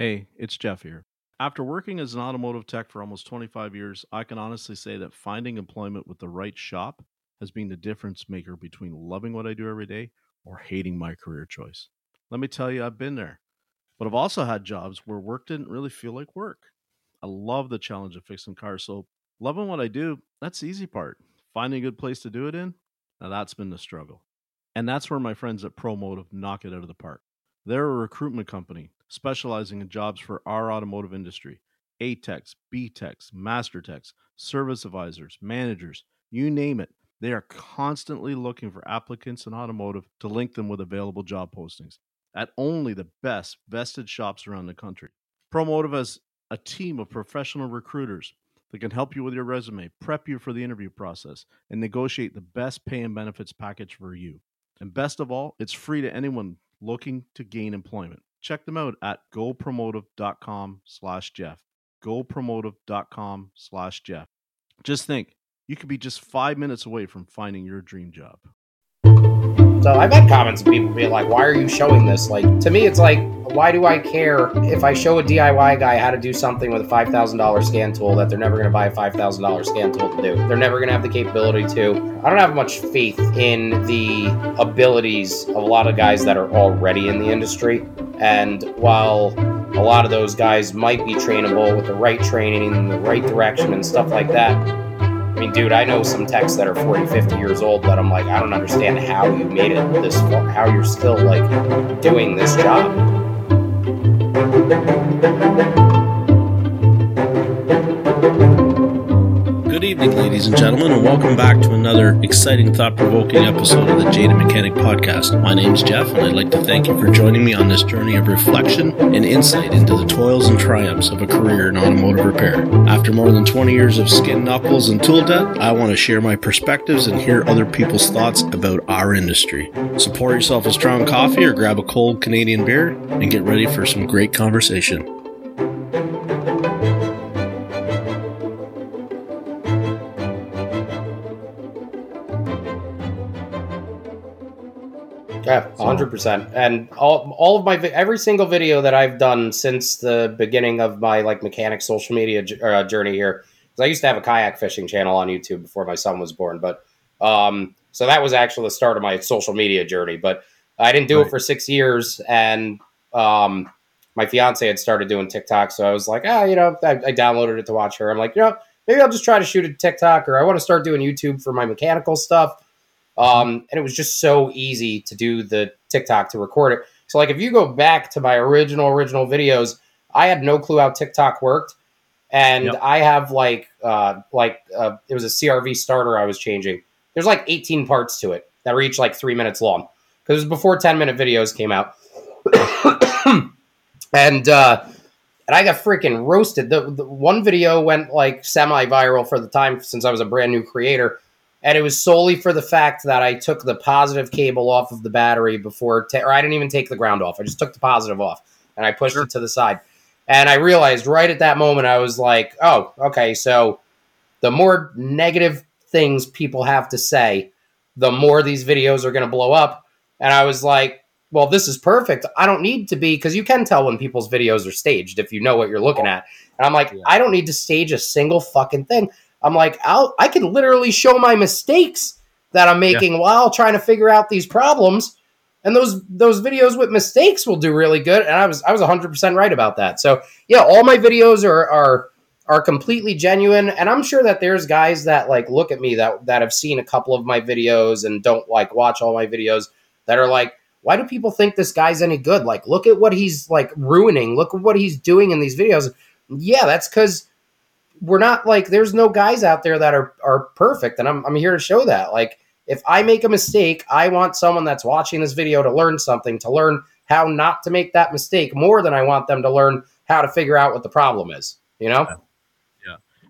Hey, it's Jeff here. After working as an automotive tech for almost 25 years, I can honestly say that finding employment with the right shop has been the difference maker between loving what I do every day or hating my career choice. Let me tell you, I've been there. But I've also had jobs where work didn't really feel like work. I love the challenge of fixing cars, so loving what I do, that's the easy part. Finding a good place to do it in, now that's been the struggle. And that's where my friends at ProMotive knock it out of the park. They're a recruitment company specializing in jobs for our automotive industry. A techs, B master service advisors, managers, you name it. They are constantly looking for applicants in automotive to link them with available job postings at only the best vested shops around the country. ProMotive has a team of professional recruiters that can help you with your resume, prep you for the interview process, and negotiate the best pay and benefits package for you. And best of all, it's free to anyone looking to gain employment. Check them out at gopromotive.com slash Jeff. Gopromotive.com slash Jeff. Just think, you could be just five minutes away from finding your dream job. So I've had comments of people being like, why are you showing this? Like, to me, it's like, why do I care if I show a DIY guy how to do something with a $5,000 scan tool that they're never going to buy a $5,000 scan tool to do? They're never going to have the capability to. I don't have much faith in the abilities of a lot of guys that are already in the industry. And while a lot of those guys might be trainable with the right training in the right direction and stuff like that, I mean, dude, I know some techs that are 40, 50 years old that I'm like, I don't understand how you made it this far, how you're still like doing this job. Good evening, ladies and gentlemen, and welcome back to another exciting, thought provoking episode of the Jaded Mechanic Podcast. My name's Jeff, and I'd like to thank you for joining me on this journey of reflection and insight into the toils and triumphs of a career in automotive repair. After more than 20 years of skin knuckles and tool debt, I want to share my perspectives and hear other people's thoughts about our industry. So pour yourself a strong coffee or grab a cold Canadian beer and get ready for some great conversation. Hundred percent. And all all of my every single video that I've done since the beginning of my like mechanic social media j- uh, journey here, because I used to have a kayak fishing channel on YouTube before my son was born, but um, so that was actually the start of my social media journey. But I didn't do Right. it for six years, and um, my fiance had started doing TikTok, so I was like, ah, you know, I, I downloaded it to watch her. I'm like, you know, maybe I'll just try to shoot a TikTok, or I want to start doing YouTube for my mechanical stuff. Um, and it was just so easy to do the TikTok to record it. So, like, if you go back to my original original videos, I had no clue how TikTok worked, and Yep. I have like uh, like uh, it was a CRV starter I was changing. There's like 18 parts to it that were each like three minutes long because it was before 10 minute videos came out, and uh, and I got freaking roasted. The, the one video went like semi viral for the time since I was a brand new creator and it was solely for the fact that I took the positive cable off of the battery before, ta- or I didn't even take the ground off. I just took the positive off and I pushed Sure. it to the side. And I realized right at that moment, I was like, oh, okay, so the more negative things people have to say, the more these videos are going to blow up. And I was like, well, this is perfect. I don't need to be, because you can tell when people's videos are staged if you know what you're looking oh. at. And I'm like, Yeah. I don't need to stage a single fucking thing. I'm like, I'll, I can literally show my mistakes that I'm making while trying to figure out these problems. And those those videos with mistakes will do really good. And I was I was 100 percent right about that. So yeah, all my videos are are are completely genuine. And I'm sure that there's guys that like look at me that that have seen a couple of my videos and don't like watch all my videos that are like, why do people think this guy's any good? Like, look at what he's like ruining. Look at what he's doing in these videos. Yeah, that's because we're not like there's no guys out there that are are perfect and I'm I'm here to show that. Like if I make a mistake, I want someone that's watching this video to learn something, to learn how not to make that mistake more than I want them to learn how to figure out what the problem is, you know? Yeah.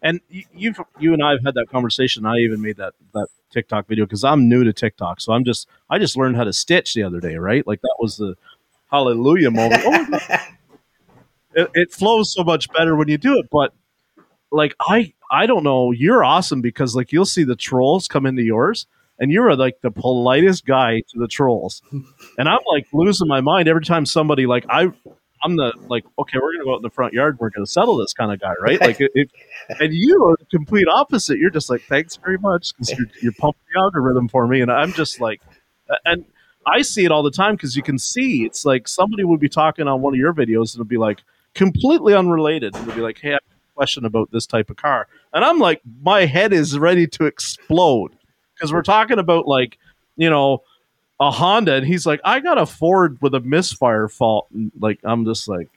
And you've you and I have had that conversation. I even made that that TikTok video because I'm new to TikTok, so I'm just I just learned how to stitch the other day, right? Like that was the hallelujah moment. Oh, my God. it, it flows so much better when you do it, but like I I don't know, you're awesome because like you'll see the trolls come into yours. And you're like the politest guy to the trolls, and I'm like losing my mind every time somebody like I I'm the like, okay, we're gonna go out in the front yard. We're gonna settle this kind of guy, right? Like, it, it, and you are the complete opposite. You're just like, thanks very much because you're, you're pumping the algorithm for me, and I'm just like, and I see it all the time because you can see it's like somebody would be talking on one of your videos and it'll be like completely unrelated. And it'll be like, hey, I question about this type of car, and I'm like, my head is ready to explode because we're talking about like, you know a Honda, and he's like, I got a Ford with a misfire fault. And like, I'm just like,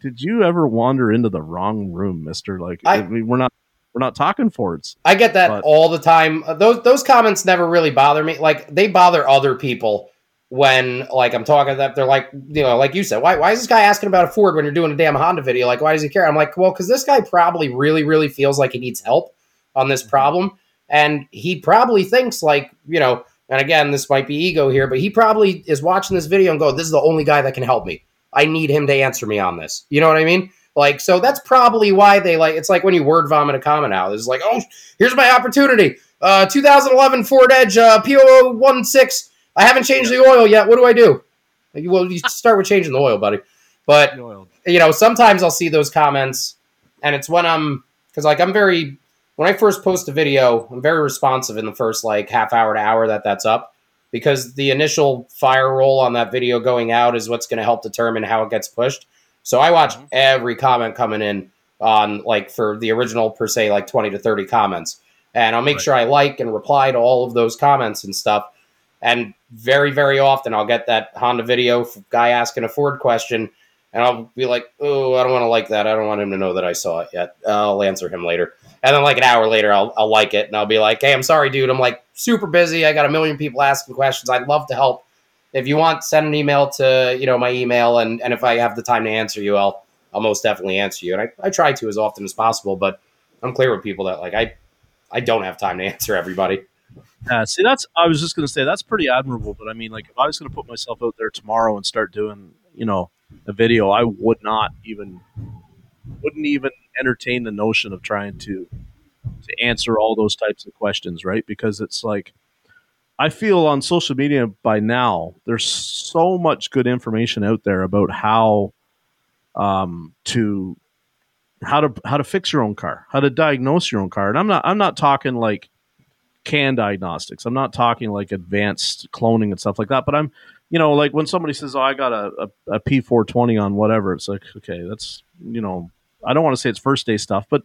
did you ever wander into the wrong room, Mister? Like, I, I mean, we're not we're not talking Fords. I get that but. all the time. Those those comments never really bother me. Like, they bother other people when like I'm talking to them. They're like, you know, like you said, why why is this guy asking about a Ford when you're doing a damn Honda video? Like, why does he care? I'm like, well, because this guy probably really really feels like he needs help on this problem, and he probably thinks like, you know and again, this might be ego here, but he probably is watching this video and go, "This is the only guy that can help me. I need him to answer me on this." You know what I mean? Like, so that's probably why they like. It's like when you word vomit a comment out. It's like, "Oh, here's my opportunity. Uh, 2011 Ford Edge uh, P0016. I haven't changed the oil yet. What do I do?" Well, you start with changing the oil, buddy. But you know, sometimes I'll see those comments, and it's when I'm because like I'm very when I first post a video, I'm very responsive in the first like half hour to hour that that's up because the initial fire roll on that video going out is what's going to help determine how it gets pushed. So I watch mm-hmm. every comment coming in on like for the original per se like 20 to 30 comments and I'll make right. sure I like and reply to all of those comments and stuff. And very very often I'll get that Honda video guy asking a Ford question and I'll be like, "Oh, I don't want to like that. I don't want him to know that I saw it yet. I'll answer him later." And then like an hour later, I'll, I'll like it and I'll be like, hey, I'm sorry, dude. I'm like super busy. I got a million people asking questions. I'd love to help. If you want, send an email to, you know, my email. And, and if I have the time to answer you, I'll, I'll most definitely answer you. And I, I try to as often as possible, but I'm clear with people that like, I, I don't have time to answer everybody. Yeah, see, that's I was just gonna say that's pretty admirable. But I mean, like, if I was gonna put myself out there tomorrow and start doing, you know, a video, I would not even, wouldn't even entertain the notion of trying to to answer all those types of questions, right? Because it's like I feel on social media by now there's so much good information out there about how um, to how to how to fix your own car, how to diagnose your own car. And I'm not I'm not talking like CAN diagnostics. I'm not talking like advanced cloning and stuff like that. But I'm you know like when somebody says, "Oh, I got a, a, a P420 on whatever," it's like okay, that's you know I don't want to say it's first day stuff, but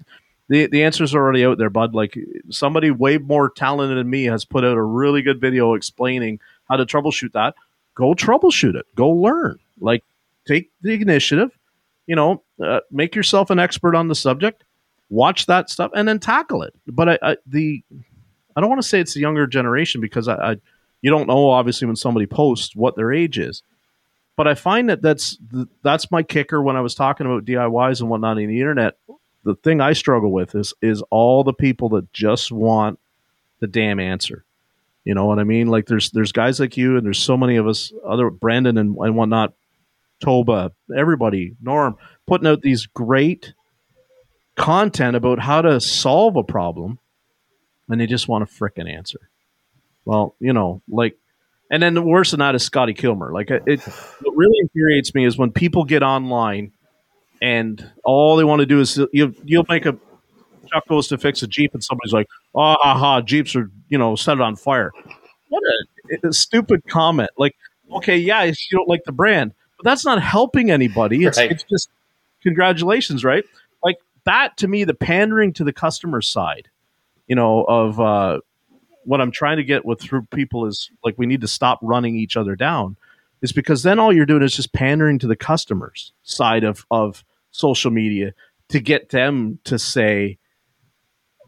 the the answers are already out there, bud. Like somebody way more talented than me has put out a really good video explaining how to troubleshoot that. Go troubleshoot it. Go learn. Like take the initiative. You know, uh, make yourself an expert on the subject. Watch that stuff and then tackle it. But I, I the I don't want to say it's the younger generation because I, I you don't know obviously when somebody posts what their age is but I find that that's that's my kicker when I was talking about DIYs and whatnot in the internet. The thing I struggle with is is all the people that just want the damn answer. You know what I mean? Like there's there's guys like you and there's so many of us, other Brandon and, and whatnot, Toba, everybody, Norm, putting out these great content about how to solve a problem, and they just want a frickin' answer. Well, you know, like and then the worse than that is Scotty Kilmer. Like it, what really infuriates me is when people get online and all they want to do is you you'll make a Chuck goes to fix a Jeep and somebody's like, oh, ha, Jeeps are you know set it on fire. What a, a stupid comment. Like, okay, yeah, you don't like the brand, but that's not helping anybody. It's, right. it's just congratulations, right? Like that to me, the pandering to the customer side, you know, of uh, what I'm trying to get with through people is like we need to stop running each other down is because then all you're doing is just pandering to the customers side of of social media to get them to say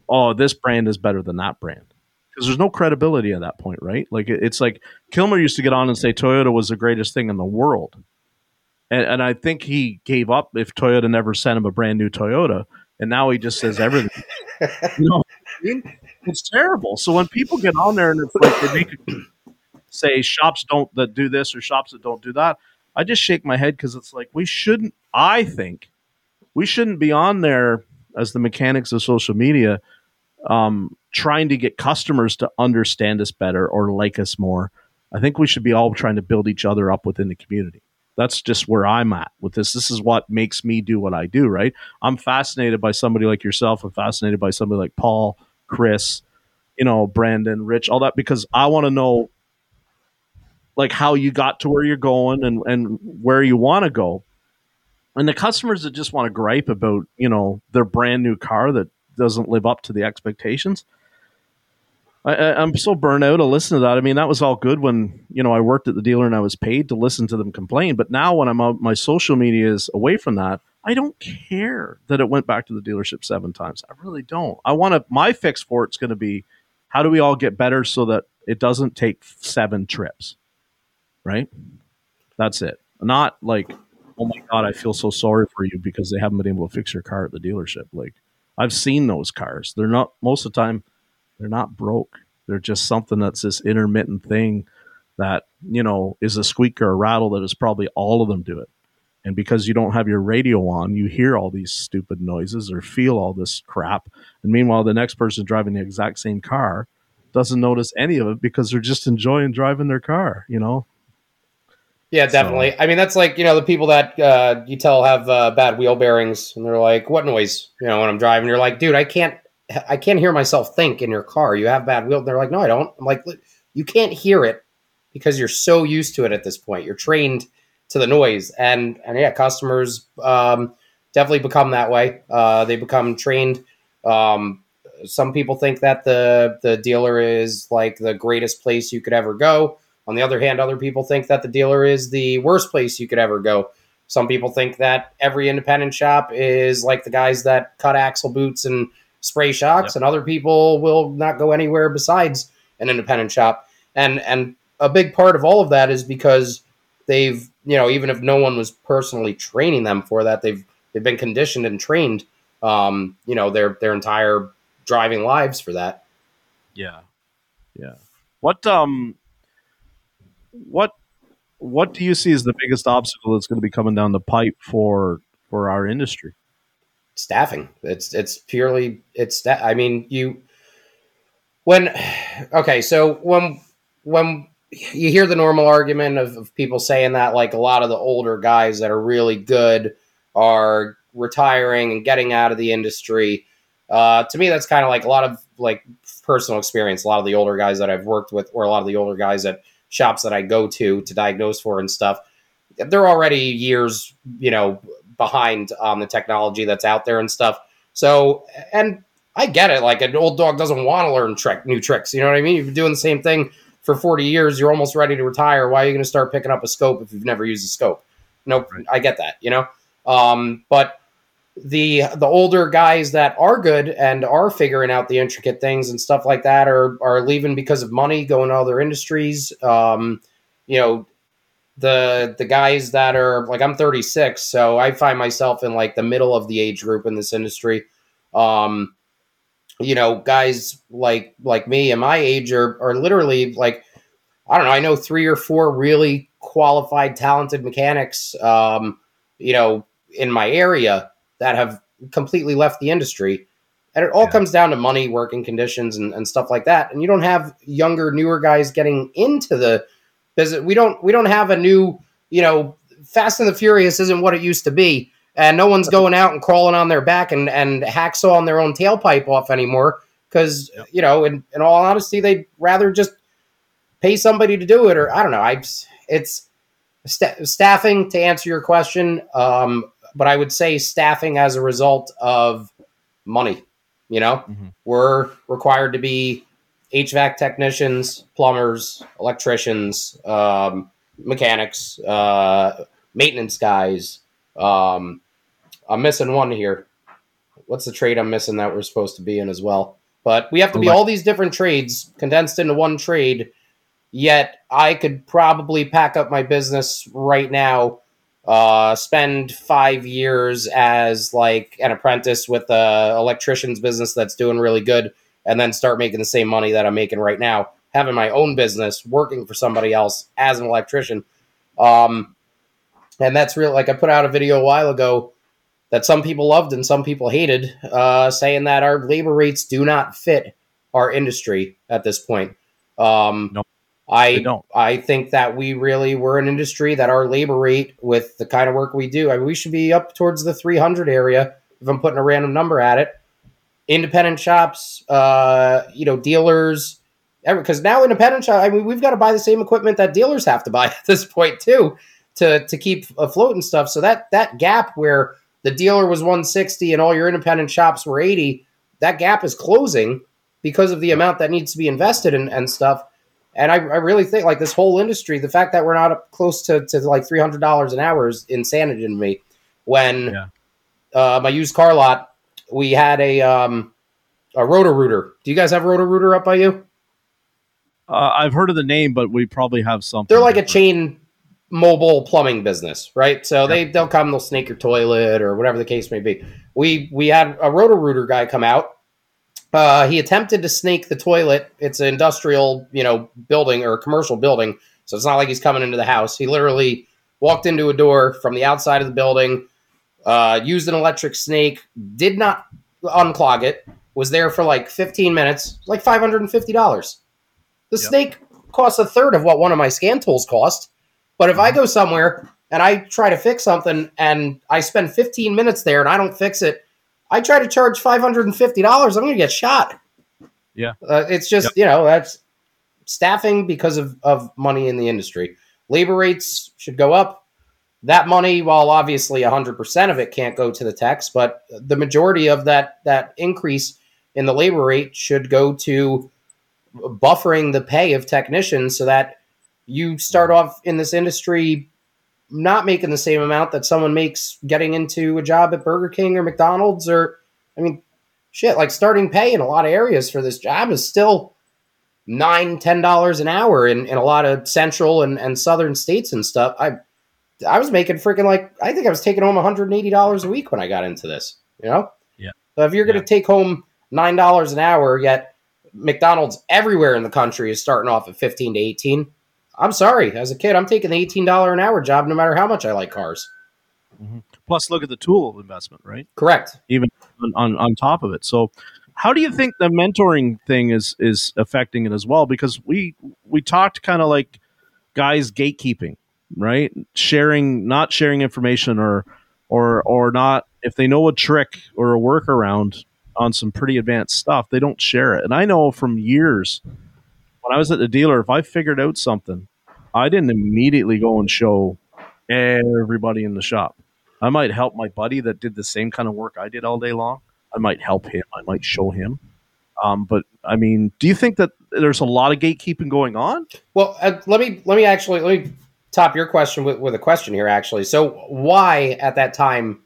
oh this brand is better than that brand. Because there's no credibility at that point right? Like it's like kilmer used to get on and say toyota was the greatest thing in the world. And, and i think he gave up if toyota never sent him a brand new toyota and now he just says everything. You know it's terrible. So when people get on there and it's like they make say shops don't that do this or shops that don't do that, I just shake my head because it's like we shouldn't. I think we shouldn't be on there as the mechanics of social media, um, trying to get customers to understand us better or like us more. I think we should be all trying to build each other up within the community. That's just where I'm at with this. This is what makes me do what I do, right? I'm fascinated by somebody like yourself. I'm fascinated by somebody like Paul, Chris, you know, Brandon, Rich, all that because I want to know like how you got to where you're going and and where you want to go. And the customers that just want to gripe about, you know, their brand new car that doesn't live up to the expectations. I, am so burnt out to listen to that. I mean, that was all good when you know I worked at the dealer and I was paid to listen to them complain. But now, when I'm out, my social media is away from that. I don't care that it went back to the dealership seven times. I really don't. I want to. My fix for it's going to be how do we all get better so that it doesn't take seven trips, right? That's it. Not like, oh my god, I feel so sorry for you because they haven't been able to fix your car at the dealership. Like I've seen those cars. They're not most of the time they're not broke. They're just something that's this intermittent thing that, you know, is a squeak or a rattle that is probably all of them do it. And because you don't have your radio on, you hear all these stupid noises or feel all this crap. And meanwhile, the next person driving the exact same car doesn't notice any of it because they're just enjoying driving their car, you know? Yeah, definitely. So. I mean, that's like, you know, the people that uh, you tell have uh, bad wheel bearings and they're like, what noise? You know, when I'm driving, you're like, dude, I can't I can't hear myself think in your car. You have bad wheel. They're like, no, I don't. I'm like, you can't hear it because you're so used to it at this point. You're trained to the noise, and and yeah, customers um, definitely become that way. Uh, they become trained. Um, some people think that the the dealer is like the greatest place you could ever go. On the other hand, other people think that the dealer is the worst place you could ever go. Some people think that every independent shop is like the guys that cut axle boots and spray shocks, yep. and other people will not go anywhere besides an independent shop. And and a big part of all of that is because they've you know even if no one was personally training them for that, they've they've been conditioned and trained um, you know their their entire driving lives for that. Yeah, yeah. What um, what what do you see as the biggest obstacle that's going to be coming down the pipe for for our industry? Staffing. It's it's purely it's sta- I mean you when okay so when when you hear the normal argument of, of, people saying that like a lot of the older guys that are really good are retiring and getting out of the industry uh, to me that's kind of like a lot of like personal experience a lot of the older guys that i've worked with or a lot of the older guys at shops that i go to to diagnose for and stuff they're already years you know behind on the technology that's out there and stuff. So, and I get it. Like an old dog doesn't want to learn trick new tricks. You know what I mean? You've been doing the same thing for 40 years. You're almost ready to retire. Why are you going to start picking up a scope if you've never used a scope? Nope. Right. I get that, you know? Um, but the the older guys that are good and are figuring out the intricate things and stuff like that are are leaving because of money, going to other industries. Um, you know, the the guys that are like I'm 36, so I find myself in like the middle of the age group in this industry. Um, you know, guys like like me and my age are are literally like I don't know. I know three or four really qualified, talented mechanics. Um, you know, in my area that have completely left the industry. And it all yeah. comes down to money, working conditions, and, and stuff like that. And you don't have younger, newer guys getting into the because we don't we don't have a new you know Fast and the Furious isn't what it used to be, and no one's going out and crawling on their back and and hacksawing their own tailpipe off anymore because yep. you know in, in all honesty they'd rather just pay somebody to do it or I don't know I it's st- staffing to answer your question um, but I would say staffing as a result of money you know mm-hmm. we're required to be HVAC technicians, plumbers, electricians, um, mechanics, uh, maintenance guys. Um, I'm missing one here. What's the trade I'm missing that we're supposed to be in as well? But we have to be all these different trades condensed into one trade. Yet I could probably pack up my business right now, uh, spend five years as like an apprentice with a electrician's business that's doing really good and then start making the same money that I'm making right now, having my own business, working for somebody else as an electrician. Um, and that's real. Like I put out a video a while ago that some people loved and some people hated, uh, saying that our labor rates do not fit our industry at this point. Um, nope. I don't. I think that we really we're an industry that our labor rate with the kind of work we do, I mean, we should be up towards the 300 area if I'm putting a random number at it. Independent shops, uh, you know, dealers, because now independent shop, I mean, we've got to buy the same equipment that dealers have to buy at this point too to to keep afloat and stuff. So that that gap where the dealer was 160 and all your independent shops were 80, that gap is closing because of the amount that needs to be invested in and stuff. And I, I really think like this whole industry, the fact that we're not up close to, to like three hundred dollars an hour is insanity to me. When Yeah. uh, my used car lot, we had a um, a Roto-Rooter. Do you guys have Roto-Rooter up by you? Uh, I've heard of the name, but we probably have something. They're like a chain mobile plumbing business, right? So they they'll come, they'll snake your toilet or whatever the case may be. We we had a Roto-Rooter guy come out. Uh, he attempted to snake the toilet. It's an industrial, you know, building or a commercial building, so it's not like he's coming into the house. He literally walked into a door from the outside of the building, uh, used an electric snake, did not unclog it, was there for like 15 minutes, like $550. The Yep. snake costs a third of what one of my scan tools cost. But if I go somewhere and I try to fix something and I spend 15 minutes there and I don't fix it, I try to charge $550, I'm going to get shot. Yeah. Uh, it's just, Yep. you know, that's staffing because of, of money in the industry. Labor rates should go up. That money, while obviously 100% of it can't go to the techs, but the majority of that that increase in the labor rate should go to buffering the pay of technicians so that you start off in this industry not making the same amount that someone makes getting into a job at Burger King or McDonald's or I mean shit like starting pay in a lot of areas for this job is still nine ten dollars an hour in, in a lot of central and, and southern states and stuff. I I was making freaking like I think I was taking home $180 a week when I got into this you know Yeah. so if you're going to take home nine dollars an hour yet McDonald's everywhere in the country is starting off at 15 to 18 I'm sorry. As a kid, I'm taking the eighteen dollar an hour job, no matter how much I like cars. Mm-hmm. Plus, look at the tool of investment, right? Correct. Even on, on, on top of it. So, how do you think the mentoring thing is is affecting it as well? Because we we talked kind of like guys gatekeeping, right? Sharing, not sharing information, or or or not if they know a trick or a workaround on some pretty advanced stuff, they don't share it. And I know from years when I was at the dealer, if I figured out something, I didn't immediately go and show everybody in the shop. I might help my buddy that did the same kind of work I did all day long. I might help him. I might show him. Um, but I mean, do you think that there's a lot of gatekeeping going on? Well, uh, let me let me actually let me top your question with, with a question here. Actually, so why at that time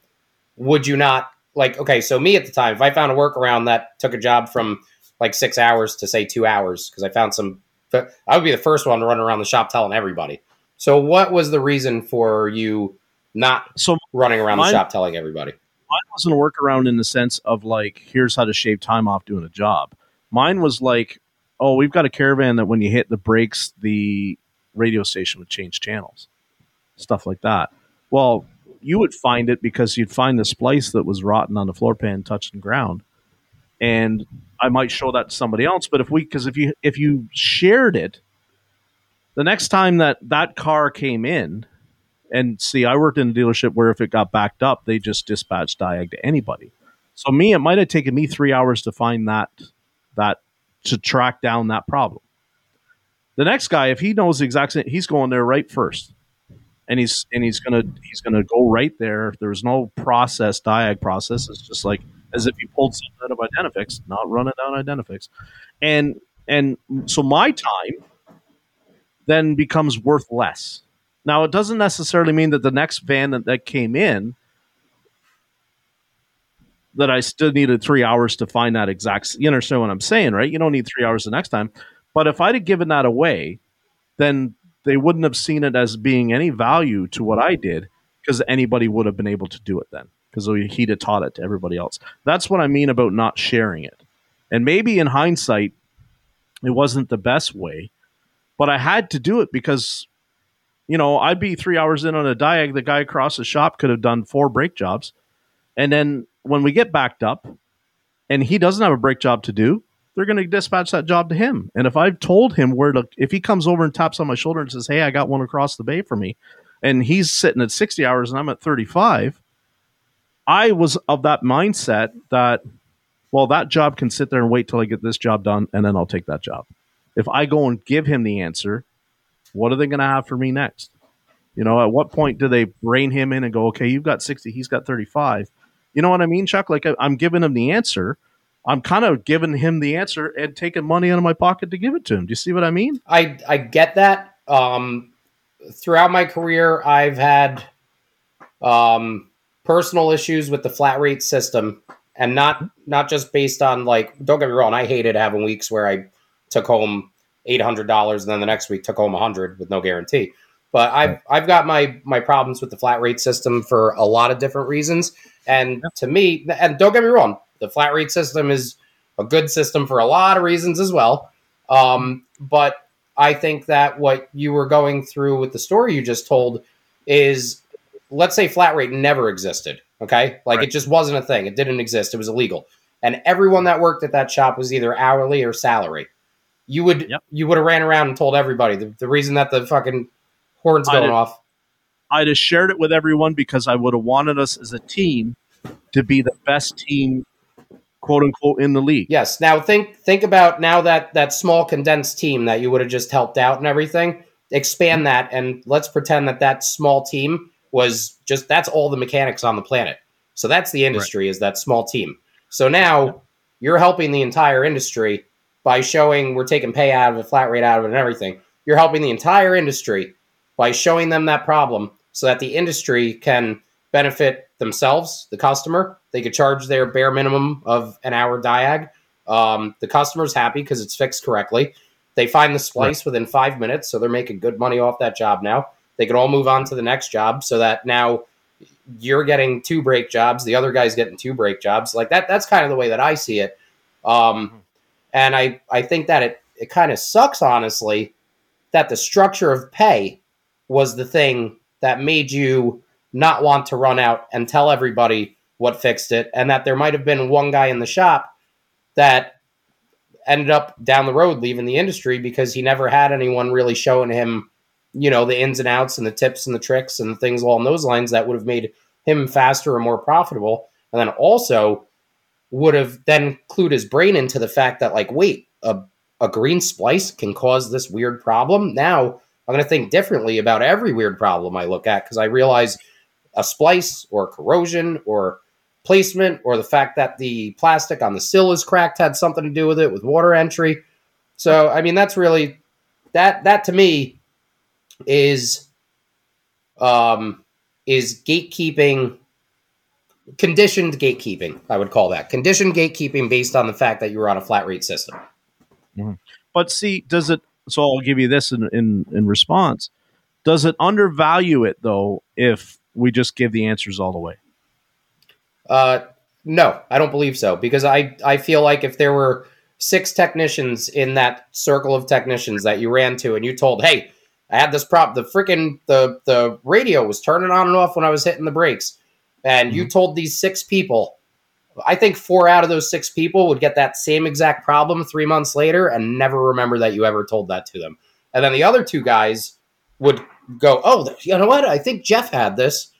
would you not like? Okay, so me at the time, if I found a workaround that took a job from like six hours to say two hours, because I found some, I would be the first one to run around the shop telling everybody. So, what was the reason for you not So running around Mine- the shop telling everybody? mine wasn't a workaround in the sense of like, here's how to shave time off doing a job. Mine was like, oh, we've got a caravan that when you hit the brakes, the radio station would change channels, stuff like that. Well, you would find it because you'd find the splice that was rotten on the floor pan, touching ground, and I might show that to somebody else. But if we, because if you if you shared it, the next time that that car came in, and see, I worked in a dealership where if it got backed up, they just dispatched Diag to anybody. So me, it might have taken me three hours to find that that to track down that problem. The next guy, if he knows the exact same, he's going there right first, and he's and he's gonna he's gonna go right there. There's no process, Diag process. It's just like as if you pulled something out of Identifix, not running down Identifix, and and so my time then becomes worth less. Now, it doesn't necessarily mean that the next van that, that came in that I still needed three hours to find that exact. You understand what I'm saying, right? You don't need three hours the next time. But if I'd have given that away, then they wouldn't have seen it as being any value to what I did because anybody would have been able to do it then because he'd have taught it to everybody else. That's what I mean about not sharing it. And maybe in hindsight, it wasn't the best way, but I had to do it because you know, I'd be three hours in on a diag. The guy across the shop could have done four brake jobs. And then when we get backed up and he doesn't have a brake job to do, they're going to dispatch that job to him. And if I've told him where to, if he comes over and taps on my shoulder and says, "Hey, I got one across the bay for me," and he's sitting at 60 hours and I'm at 35, I was of that mindset that, well, that job can sit there and wait till I get this job done, and then I'll take that job. If I go and give him the answer, what are they going to have for me next? You know, at what point do they rein him in and go, okay, you've got 60, he's got 35? You know what I mean, Chuck? Like I'm giving him the answer. I'm kind of giving him the answer and taking money out of my pocket to give it to him. Do you see what I mean? I I get that. Um, throughout my career, I've had um, personal issues with the flat rate system, and not not just based on like. Don't get me wrong. I hated having weeks where I took home eight hundred dollars, and then the next week took home a hundred with no guarantee. But I've right. I've got my my problems with the flat rate system for a lot of different reasons. And to me, and don't get me wrong, the flat rate system is a good system for a lot of reasons as well. Um, but I think that what you were going through with the story you just told is, let's say flat rate never existed. Okay, like right. it just wasn't a thing. It didn't exist. It was illegal, and everyone that worked at that shop was either hourly or salary. You would yep. you would have ran around and told everybody the, the reason that the fucking horns going off I'd have shared it with everyone because I would have wanted us as a team to be the best team, quote unquote, in the league. Yes. Now think think about now that that small condensed team that you would have just helped out and everything. Expand that and let's pretend that that small team was just that's all the mechanics on the planet. So that's the industry right. is that small team. So now you're helping the entire industry by showing we're taking pay out of it, flat rate out of it, and everything. You're helping the entire industry by showing them that problem so that the industry can benefit themselves, the customer. They could charge their bare minimum of an hour diag. Um, the customer's happy because it's fixed correctly. They find the splice right. within five minutes, so they're making good money off that job now. They could all move on to the next job so that now you're getting two brake jobs, the other guy's getting two brake jobs. Like that, that's kind of the way that I see it. Um, mm-hmm. and I, I think that it, it kind of sucks, honestly, that the structure of pay was the thing that made you not want to run out and tell everybody what fixed it, and that there might have been one guy in the shop that ended up down the road leaving the industry because he never had anyone really showing him, you know, the ins and outs and the tips and the tricks and the things along those lines that would have made him faster and more profitable. And then also would have then clued his brain into the fact that, like, wait, a, a green splice can cause this weird problem. Now I'm going to think differently about every weird problem I look at because I realize a splice or corrosion or placement or the fact that the plastic on the sill is cracked had something to do with it with water entry. So I mean that's really that that to me is um is gatekeeping conditioned gatekeeping i would call that conditioned gatekeeping based on the fact that you were on a flat rate system mm-hmm. but see does it so I'll give you this in, in, in response. Does it undervalue it though if we just give the answers all the way? Uh, no, I don't believe so because I I feel like if there were six technicians in that circle of technicians that you ran to and you told, hey, I had this prop, the freaking the the radio was turning on and off when I was hitting the brakes, and mm-hmm. you told these six people I think four out of those six people would get that same exact problem three months later and never remember that you ever told that to them. And then the other two guys would go, Oh, you know what? I think Jeff had this.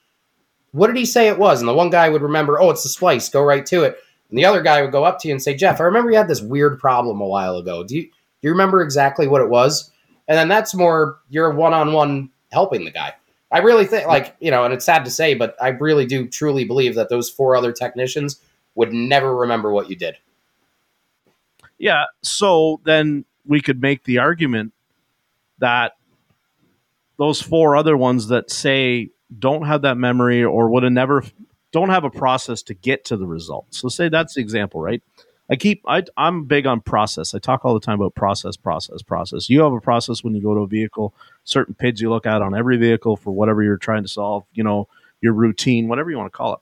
What did he say it was? And the one guy would remember, Oh, it's the splice. Go right to it. And the other guy would go up to you and say, Jeff, I remember you had this weird problem a while ago. Do you, do you remember exactly what it was? And then that's more your one on one helping the guy. I really think, like, you know, and it's sad to say, but I really do truly believe that those four other technicians would never remember what you did. Yeah. So then we could make the argument that those four other ones that say don't have that memory or would have never don't have a process to get to the result. So say that's the example, right? I keep I I'm big on process. I talk all the time about process, process, process. You have a process when you go to a vehicle, certain PIDs you look at on every vehicle for whatever you're trying to solve, you know, your routine, whatever you want to call it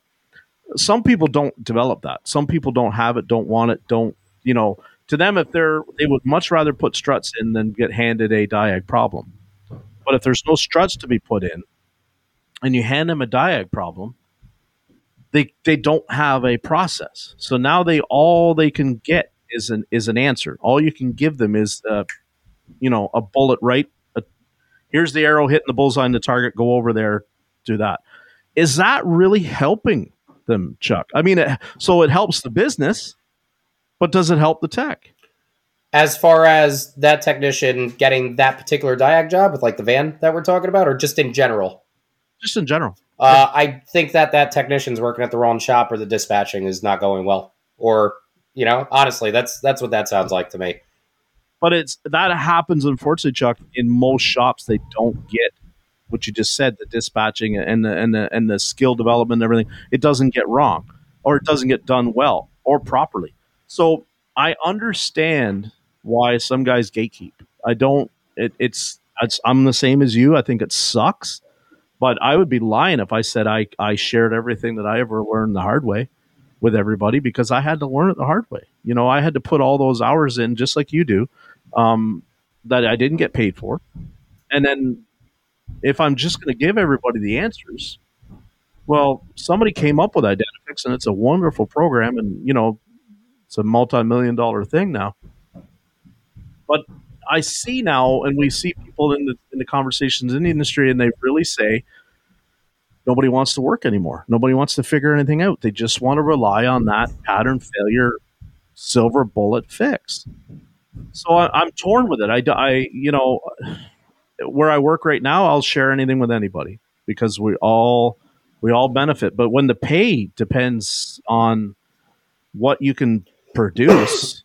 some people don't develop that. Some people don't have it, don't want it, don't, you know, to them, if they're, they would much rather put struts in than get handed a diag problem. But if there's no struts to be put in and you hand them a diag problem, they, they don't have a process. So now they, all they can get is an is an answer. All you can give them is, uh, you know, a bullet right. A, here's the arrow hitting the bullseye on the target. Go over there, do that. Is that really helping them, Chuck? I mean, it, so it helps the business, but does it help the tech? As far as that technician getting that particular diag job with like the van that we're talking about, or just in general? Just in general. Uh, I think that that technician's working at the wrong shop, or the dispatching is not going well, or you know, honestly, that's that's what that sounds like to me. But it's that happens, unfortunately, Chuck. In most shops, they don't get what you just said, the dispatching and the and the and the skill development and everything. It doesn't get wrong, or it doesn't get done well or properly. So I understand why some guys gatekeep. I don't. It, it's, it's I'm the same as you. I think it sucks but I would be lying if I said I, I shared everything that I ever learned the hard way with everybody because I had to learn it the hard way. You know, I had to put all those hours in just like you do um, that I didn't get paid for. And then if I'm just going to give everybody the answers, well, somebody came up with Identifix and it's a wonderful program and, you know, it's a multi million dollar thing now. But I see now, and we see people in the in the conversations in the industry, and they really say nobody wants to work anymore. Nobody wants to figure anything out. They just want to rely on that pattern failure silver bullet fix. So I, am torn with it. I, I, you know, where I work right now, I'll share anything with anybody because we all we all benefit. But when the pay depends on what you can produce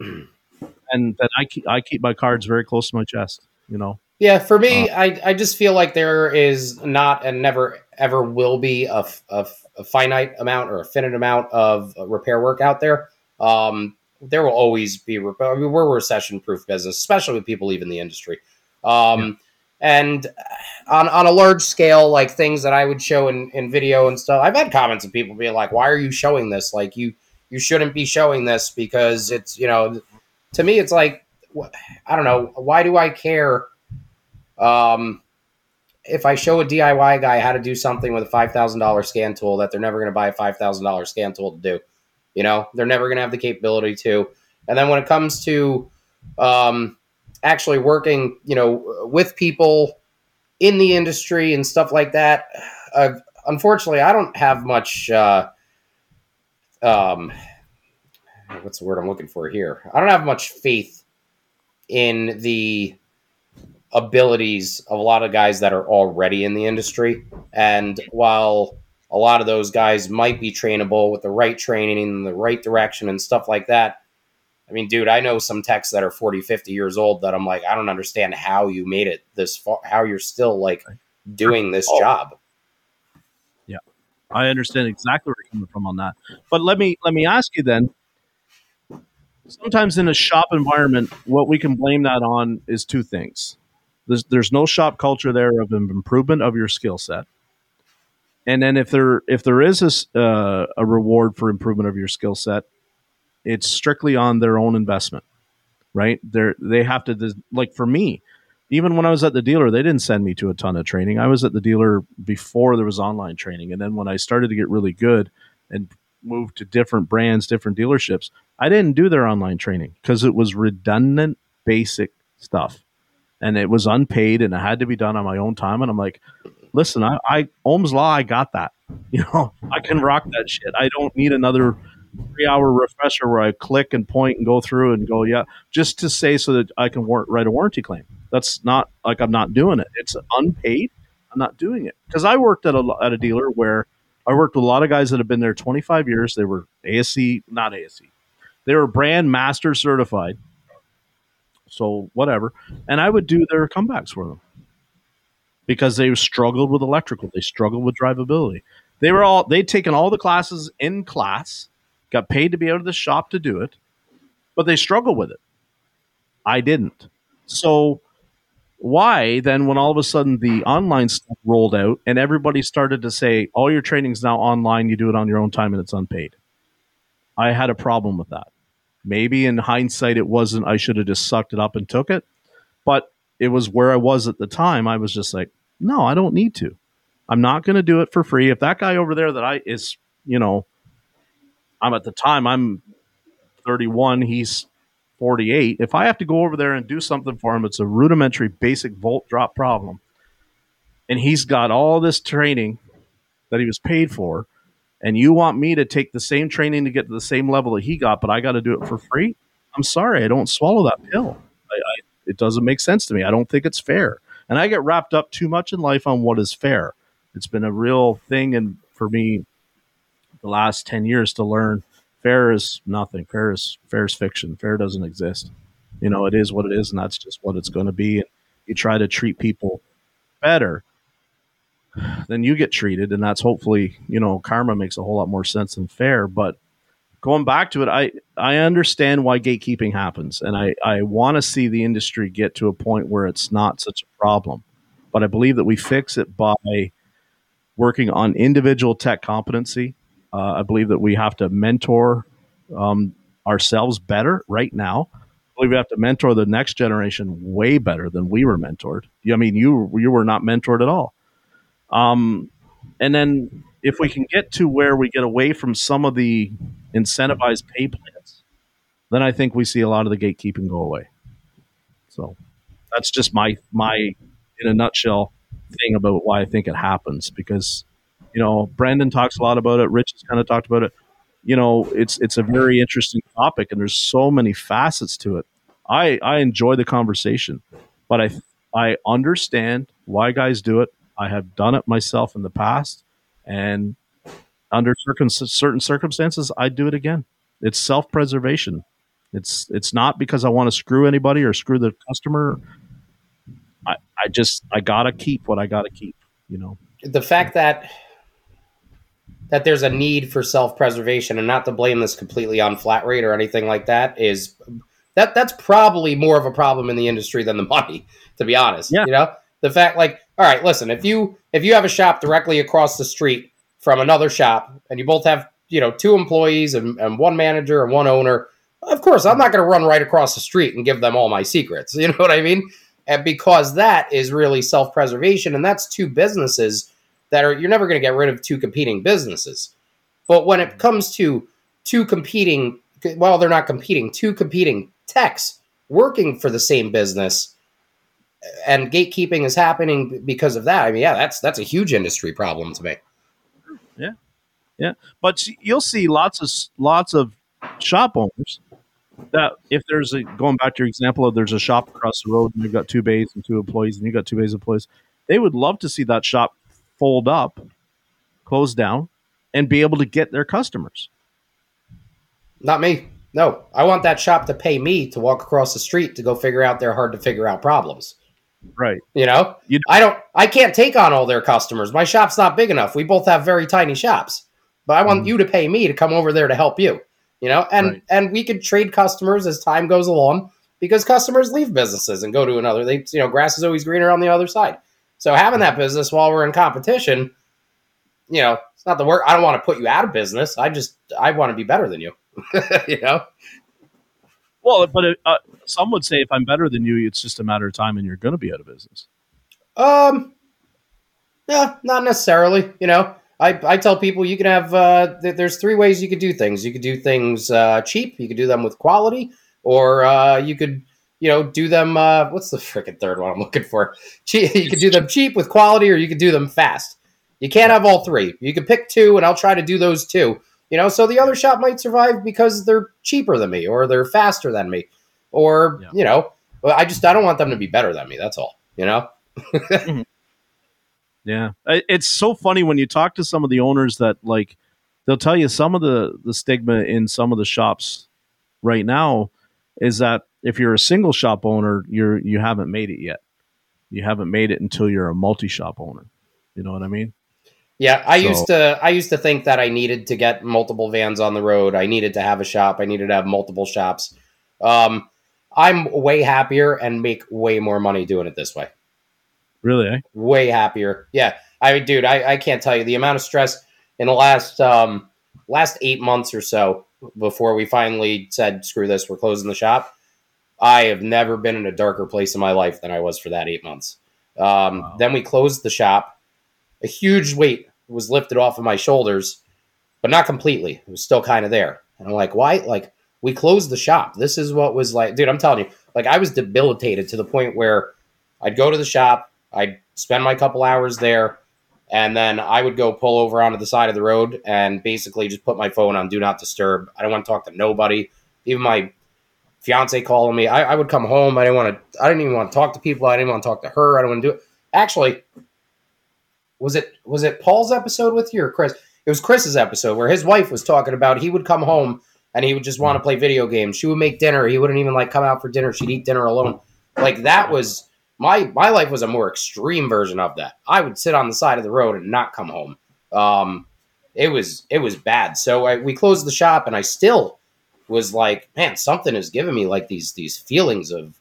and that I keep I keep my cards very close to my chest. You know. Yeah, for me, uh, I I just feel like there is not and never ever will be a, a, a finite amount or a finite amount of repair work out there. Um, there will always be. I mean, we're a recession proof business, especially with people leaving the industry. Um, yeah. And on, on a large scale, like things that I would show in, in video and stuff, I've had comments of people being like, "Why are you showing this? Like you you shouldn't be showing this because it's you know to me, it's like I don't know. Why do I care? Um, if I show a DIY guy how to do something with a five thousand dollar scan tool that they're never going to buy a five thousand dollar scan tool to do, you know, they're never going to have the capability to. And then when it comes to um, actually working, you know, with people in the industry and stuff like that, uh, unfortunately, I don't have much. Uh, um, what's the word I'm looking for here? I don't have much faith in the abilities of a lot of guys that are already in the industry. And while a lot of those guys might be trainable with the right training in the right direction and stuff like that. I mean, dude, I know some techs that are 40, 50 years old that I'm like, I don't understand how you made it this far, how you're still like doing this oh. job. Yeah. I understand exactly where you're coming from on that. But let me let me ask you then, sometimes in a shop environment, what we can blame that on is two things. There's, there's no shop culture there of improvement of your skill set. And then if there if there is a, uh, a reward for improvement of your skill set, it's strictly on their own investment, right? They they have to like for me, even when I was at the dealer, they didn't send me to a ton of training. I was at the dealer before there was online training, and then when I started to get really good and moved to different brands, different dealerships, I didn't do their online training because it was redundant, basic stuff, and it was unpaid, and it had to be done on my own time. And I'm like, listen, I, I Ohm's law, I got that. You know, I can rock that shit. I don't need another three hour refresher where I click and point and go through and go, yeah, just to say so that I can war- write a warranty claim. That's not like I'm not doing it. It's unpaid. I'm not doing it because I worked at a at a dealer where I worked with a lot of guys that have been there 25 years. They were ASC, not ASC. they were brand master certified. So whatever. And I would do their comebacks for them because they struggled with electrical. They struggled with drivability. They were all they'd taken all the classes in class, got paid to be out of the shop to do it, but they struggled with it. I didn't. So why then when all of a sudden the online stuff rolled out and everybody started to say all your training's now online, you do it on your own time and it's unpaid. I had a problem with that. Maybe in hindsight, it wasn't, I should have just sucked it up and took it. But it was where I was at the time. I was just like, no, I don't need to. I'm not going to do it for free. If that guy over there that I is, you know, I'm at the time, I'm 31, he's 48. If I have to go over there and do something for him, it's a rudimentary basic volt drop problem. And he's got all this training that he was paid for. And you want me to take the same training to get to the same level that he got, but I got to do it for free? I'm sorry, I don't swallow that pill. I, I, it doesn't make sense to me. I don't think it's fair. And I get wrapped up too much in life on what is fair. It's been a real thing and for me the last 10 years to learn fair is nothing. Fair is fair is fiction. Fair doesn't exist. You know, it is what it is, and that's just what it's going to be. And you try to treat people better, then you get treated, and that's hopefully you know karma makes a whole lot more sense than fair. But going back to it, I I understand why gatekeeping happens, and I I want to see the industry get to a point where it's not such a problem. But I believe that we fix it by working on individual tech competency uh, I believe that we have to mentor um, ourselves better right now. I believe we have to mentor the next generation way better than we were mentored. I mean, you you were not mentored at all. Um, and then if we can get to where we get away from some of the incentivized pay plans, then I think we see a lot of the gatekeeping go away. So that's just my my in a nutshell thing about why I think it happens because you know, Brandon talks a lot about it. Rich has kind of talked about it. You know, it's it's a very interesting topic, and there's so many facets to it. I I enjoy the conversation, but I I understand why guys do it. I have done it myself in the past, and under circum- certain circumstances, I do it again. It's self preservation. It's it's not because I want to screw anybody or screw the customer. I, I just I gotta keep what I gotta keep. You know, the fact that that there's a need for self-preservation and not to blame this completely on flat rate or anything like that is that that's probably more of a problem in the industry than the money to be honest yeah. you know the fact like all right listen if you if you have a shop directly across the street from another shop and you both have you know two employees and, and one manager and one owner of course i'm not going to run right across the street and give them all my secrets you know what i mean and because that is really self-preservation and that's two businesses that are you're never going to get rid of two competing businesses. But when it comes to two competing, well, they're not competing, two competing techs working for the same business, and gatekeeping is happening because of that. I mean, yeah, that's that's a huge industry problem to me. Yeah, yeah, but you'll see lots of lots of shop owners that if there's a going back to your example of there's a shop across the road and you've got two bays and two employees and you've got two bays employees, they would love to see that shop fold up, close down, and be able to get their customers. Not me. No, I want that shop to pay me to walk across the street to go figure out their hard to figure out problems. Right. You know, you I don't, I can't take on all their customers. My shop's not big enough. We both have very tiny shops, but I want mm. you to pay me to come over there to help you. You know, and right. and we could trade customers as time goes along because customers leave businesses and go to another. They, you know, grass is always greener on the other side. So having that business while we're in competition, you know, it's not the work. I don't want to put you out of business. I just I want to be better than you. you know. Well, but uh, some would say if I'm better than you, it's just a matter of time, and you're going to be out of business. Um, yeah, not necessarily. You know, I, I tell people you can have uh, th- there's three ways you could do things. You could do things uh, cheap. You could do them with quality, or uh, you could you know, do them. Uh, what's the freaking third one I'm looking for? Cheap, you could do them cheap with quality, or you could do them fast. You can't have all three. You can pick two, and I'll try to do those two. You know, so the other shop might survive because they're cheaper than me, or they're faster than me, or yeah. you know, I just I don't want them to be better than me. That's all. You know. mm-hmm. Yeah, it's so funny when you talk to some of the owners that like they'll tell you some of the the stigma in some of the shops right now is that if you're a single shop owner, you're you haven't made it yet. You haven't made it until you're a multi shop owner. You know what I mean? Yeah, I so, used to I used to think that I needed to get multiple vans on the road. I needed to have a shop. I needed to have multiple shops. Um, I'm way happier and make way more money doing it this way. Really? Eh? Way happier. Yeah. I dude, I, I can't tell you the amount of stress in the last um last eight months or so before we finally said screw this, we're closing the shop. I have never been in a darker place in my life than I was for that eight months. Um, wow. Then we closed the shop. A huge weight was lifted off of my shoulders, but not completely. It was still kind of there. And I'm like, why? Like, we closed the shop. This is what was like, dude. I'm telling you, like I was debilitated to the point where I'd go to the shop, I'd spend my couple hours there, and then I would go pull over onto the side of the road and basically just put my phone on do not disturb. I don't want to talk to nobody, even my fiance calling me. I, I would come home. I didn't want to. I didn't even want to talk to people. I didn't want to talk to her. I don't want to do it. Actually, was it was it Paul's episode with you or Chris? It was Chris's episode where his wife was talking about he would come home and he would just want to play video games. She would make dinner. He wouldn't even like come out for dinner. She'd eat dinner alone. Like that was my my life was a more extreme version of that. I would sit on the side of the road and not come home. Um, it was it was bad. So I, we closed the shop, and I still was like, man, something is giving me like these these feelings of,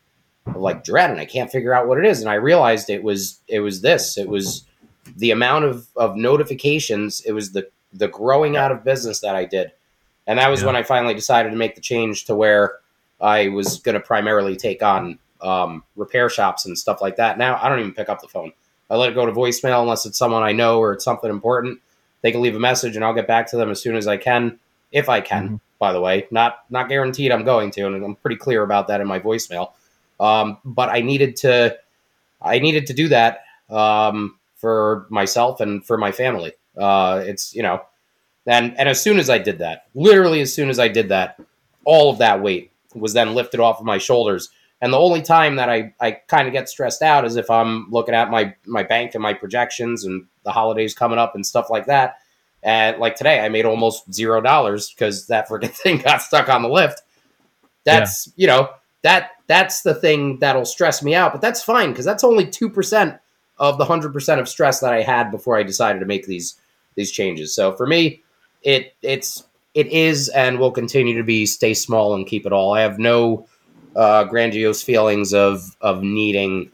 of like dread, and I can't figure out what it is. And I realized it was it was this. It was the amount of of notifications. It was the the growing out of business that I did, and that was Yeah. when I finally decided to make the change to where I was going to primarily take on um, repair shops and stuff like that. Now I don't even pick up the phone. I let it go to voicemail unless it's someone I know or it's something important. They can leave a message and I'll get back to them as soon as I can, if I can. Mhm. By the way, not not guaranteed I'm going to, and I'm pretty clear about that in my voicemail. Um, but I needed to, I needed to do that um, for myself and for my family. Uh, it's you know, and and as soon as I did that, literally as soon as I did that, all of that weight was then lifted off of my shoulders. And the only time that I, I kind of get stressed out is if I'm looking at my my bank and my projections and the holidays coming up and stuff like that. And like today, I made almost zero dollars because that freaking thing got stuck on the lift. That's you know that that's the thing that'll stress me out, but that's fine because that's only two percent of the hundred percent of stress that I had before I decided to make these these changes. So for me, it it's it is and will continue to be stay small and keep it all. I have no uh, grandiose feelings of of needing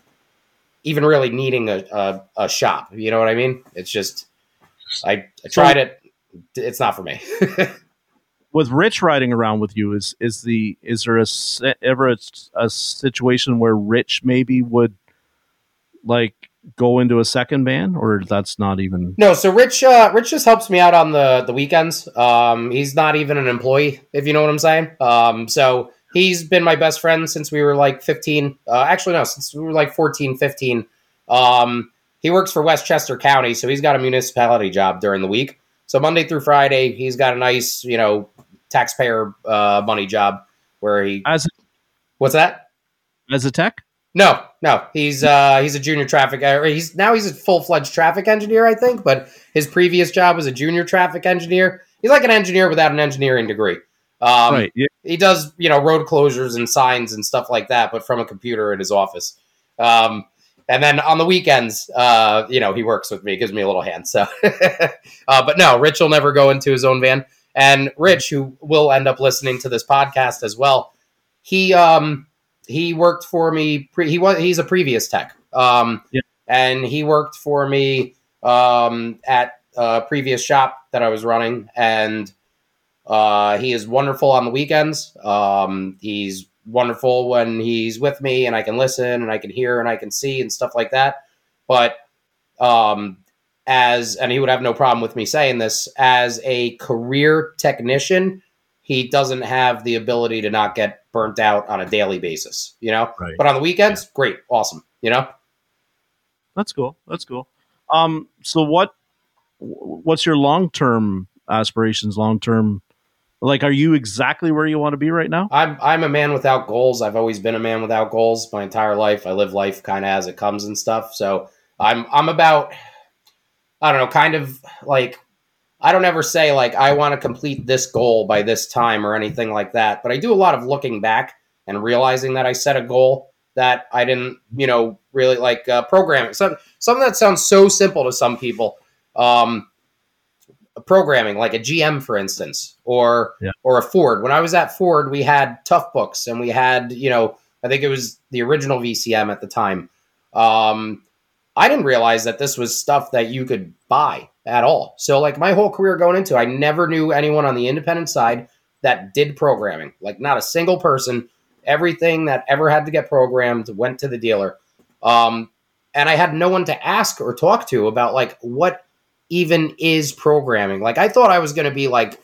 even really needing a, a, a shop. You know what I mean? It's just I, I tried it. It's not for me. with Rich riding around with you, is is the is there a ever a situation where Rich maybe would like go into a second band, or that's not even? no, so Rich uh, Rich just helps me out on the the weekends. Um, he's not even an employee, if you know what I'm saying. Um, so he's been my best friend since we were like 15. Uh, actually, no, since we were like 14, 15. Um, he works for Westchester County, so he's got a municipality job during the week. So Monday through Friday, he's got a nice, you know, taxpayer uh, money job where he. As What's that? as a tech, No, no, he's uh, he's a junior traffic. Uh, he's now he's a full fledged traffic engineer, I think. But his previous job was a junior traffic engineer. He's like an engineer without an engineering degree. Um, right? Yeah, he does you know road closures and signs and stuff like that, but from a computer in his office. Um, and then on the weekends, uh, you know, he works with me, gives me a little hand. So, uh, but no, Rich will never go into his own van. And Rich, who will end up listening to this podcast as well, he um, he worked for me. Pre- he was he's a previous tech. Um, Yeah. and he worked for me um, at a previous shop that I was running, and uh, he is wonderful on the weekends. Um, he's wonderful when he's with me and I can listen and I can hear and I can see and stuff like that. But um, as and he would have no problem with me saying this as a career technician, he doesn't have the ability to not get burnt out on a daily basis. You know, right. but on the weekends, great, awesome. You know. That's cool. That's cool. Um, so what what's your long term aspirations? Long term, like, are you exactly where you want to be right now? I'm I'm a man without goals. I've always been a man without goals my entire life. I live life kind of as it comes and stuff. So I'm I'm about I don't know, kind of like I don't ever say like I want to complete this goal by this time or anything like that. But I do a lot of looking back and realizing that I set a goal that I didn't, you know, really like uh, programming. Some something that sounds so simple to some people. Um, programming like a GM for instance or Yeah. or a Ford. When I was at Ford, we had Toughbooks and we had, you know, I think it was the original VCM at the time. Um, I didn't realize that this was stuff that you could buy at all. So like my whole career going into, I never knew anyone on the independent side that did programming. Like not a single person. Everything that ever had to get programmed went to the dealer. Um, and I had no one to ask or talk to about like what even is programming. Like I thought I was going to be like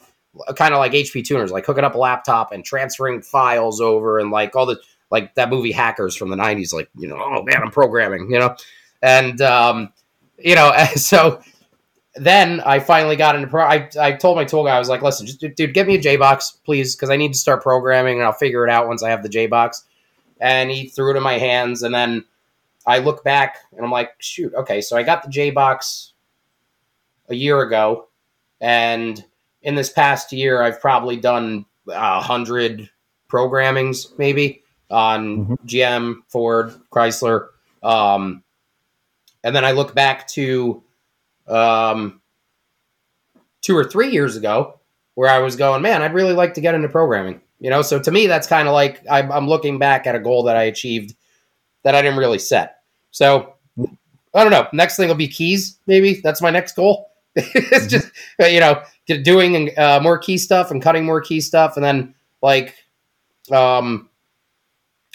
kind of like HP tuners, like hooking up a laptop and transferring files over and like all the like that movie Hackers from the '90s. Like you know, oh man, I'm programming, you know, and um, you know, so then I finally got into pro. I, I told my tool guy, I was like, listen, just dude, get me a J box, please, because I need to start programming and I'll figure it out once I have the J box. And he threw it in my hands. And then I look back and I'm like, shoot, okay, so I got the J box a year ago. And in this past year, I've probably done a hundred programmings maybe on mm-hmm. GM, Ford, Chrysler. Um, and then I look back to um, two or three years ago where I was going, man, I'd really like to get into programming. You know, so to me, that's kind of like I'm, I'm looking back at a goal that I achieved that I didn't really set. So I don't know. Next thing will be keys. Maybe that's my next goal. it's just you know doing uh, more key stuff and cutting more key stuff, and then like, um,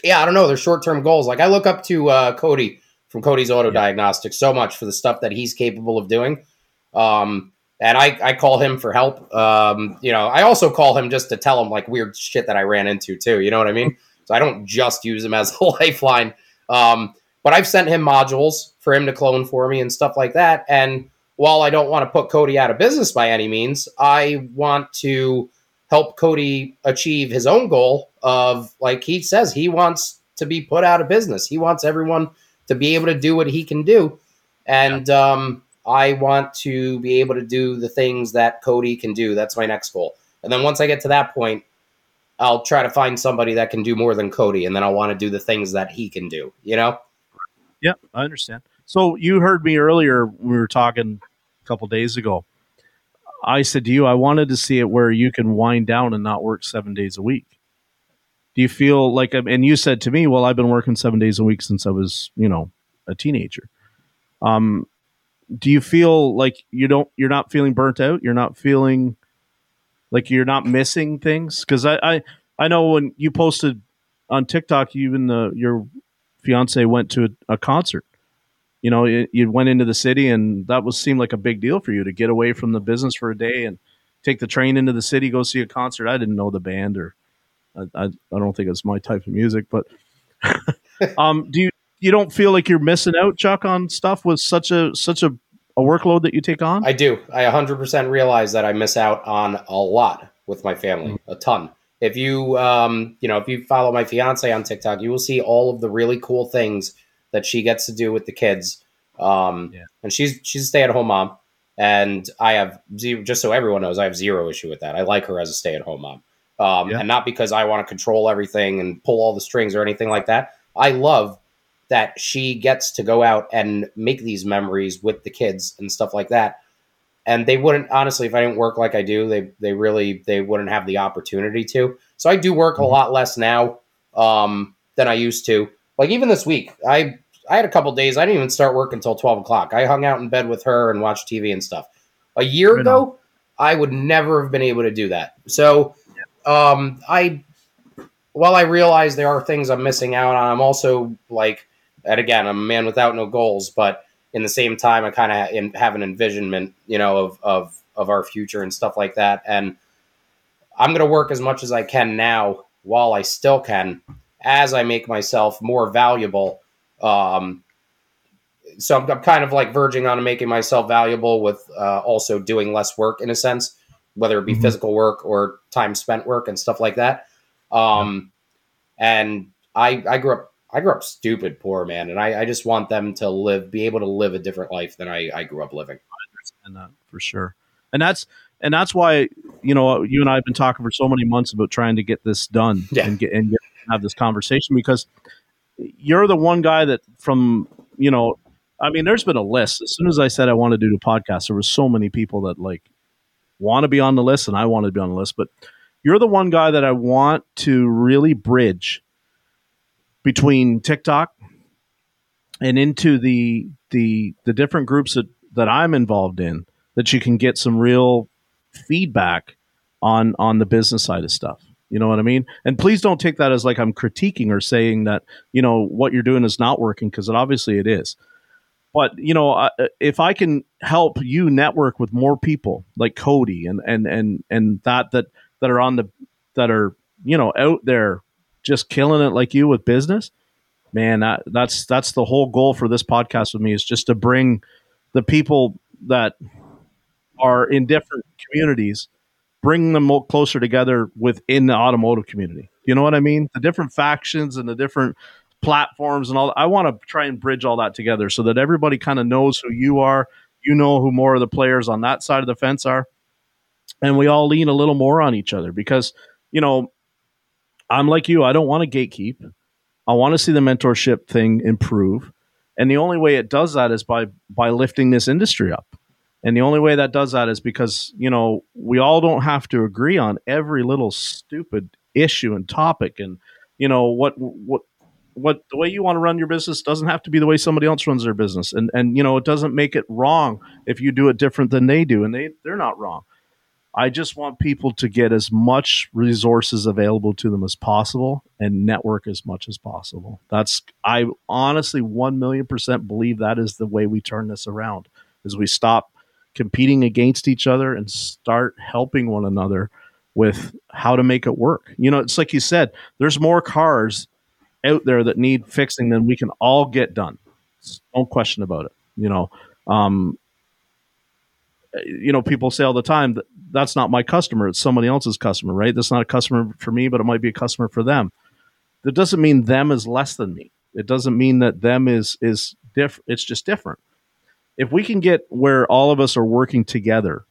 yeah, I don't know. There's short term goals. Like I look up to uh, Cody from Cody's Auto yeah. Diagnostics so much for the stuff that he's capable of doing. Um, and I, I call him for help. Um, you know, I also call him just to tell him like weird shit that I ran into too. You know what I mean? So I don't just use him as a lifeline. Um, but I've sent him modules for him to clone for me and stuff like that. And while I don't want to put Cody out of business by any means, I want to help Cody achieve his own goal of like he says he wants to be put out of business. He wants everyone to be able to do what he can do. And um, I want to be able to do the things that Cody can do. That's my next goal. And then once I get to that point, I'll try to find somebody that can do more than Cody, and then I'll want to do the things that he can do. You know? Yeah, I understand. So you heard me earlier. We were talking couple days ago. I said to you, I wanted to see it where you can wind down and not work seven days a week. Do you feel like and you said to me well i've been working seven days a week since i was you know a teenager. Um do you feel like you don't you're not feeling burnt out? You're not feeling like you're not missing things? Because I, I i know when you posted on tiktok even the, your fiance went to a, a concert you know you, you went into the city and that was seemed like a big deal for you to get away from the business for a day and take the train into the city go see a concert i didn't know the band or I, I, I don't think it's my type of music, but um, do you you don't feel like you're missing out, Chuck, on stuff with such a such a, a workload that you take on? I do. I 100% realize that I miss out on a lot with my family, mm-hmm. a ton. If you um, you know, if you follow my fiance on TikTok, you will see all of the really cool things that she gets to do with the kids. Um, yeah. and she's she's a stay at home mom, and I have zero. Just so everyone knows, I have zero issue with that. I like her as a stay at home mom um, yeah. and not because I want to control everything and pull all the strings or anything like that. I love that she gets to go out and make these memories with the kids and stuff like that. And they wouldn't honestly, if I didn't work like I do, they they really they wouldn't have the opportunity to. So I do work mm-hmm. a lot less now um, than I used to. Like even this week, I I had a couple days. I didn't even start work until twelve o'clock. I hung out in bed with her and watched TV and stuff. A year ago, on. I would never have been able to do that. So um, I while I realize there are things I'm missing out on, I'm also like, and again, I'm a man without no goals, but in the same time, I kind of have an envisionment, you know, of of of our future and stuff like that. And I'm going to work as much as I can now, while I still can, as I make myself more valuable. Um, so I'm, I'm kind of like verging on making myself valuable with uh, also doing less work in a sense whether it be mm-hmm. physical work or time spent work and stuff like that. Um, and I, I grew up, I grew up stupid poor, man. And I, I just want them to live, be able to live a different life than I, I grew up living. I understand that for sure. And that's, and that's why, you know, you and I have been talking for so many months about trying to get this done yeah. and get, and get, have this conversation because you're the one guy that from, you know, I mean, there's been a list. As soon as I said I wanted to do a podcast, there were so many people that like want to be on the list and I want to be on the list, but you're the one guy that I want to really bridge between TikTok and into the the the different groups that that I'm involved in that you can get some real feedback on on the business side of stuff. You know what I mean? And please don't take that as like I'm critiquing or saying that, you know, what you're doing is not working because obviously it is. but you know, uh, if I can help you network with more people like Cody and and and and that that that are on the that are you know out there just killing it like you with business, man, that, that's that's the whole goal for this podcast with me is just to bring the people that are in different communities, bring them closer together within the automotive community. You know what I mean? The different factions and the different platforms and all. I want to try and bridge all that together so that everybody kind of knows who you are. You know who more of the players on that side of the fence are, and we all lean a little more on each other because you know I'm like you. I don't want to gatekeep. I want to see the mentorship thing improve. And the only way it does that is by by lifting this industry up. And the only way that does that is because, you know, we all don't have to agree on every little stupid issue and topic. And you know what what what the way you want to run your business doesn't have to be the way somebody else runs their business. And and you know it doesn't make it wrong if you do it different than they do and they they're not wrong. I just want people to get as much resources available to them as possible and network as much as possible. That's I honestly 1 million percent believe that is the way we turn this around is we stop competing against each other and start helping one another with how to make it work. You know, it's like you said, there's more cars out there that need fixing than we can all get done. No question about it. You know, um, you know, people say all the time that that's not my customer; it's somebody else's customer, right? That's not a customer for me, but it might be a customer for them. That doesn't mean them is less than me. It doesn't mean that them is is different. It's just different. If we can get where all of us are working together,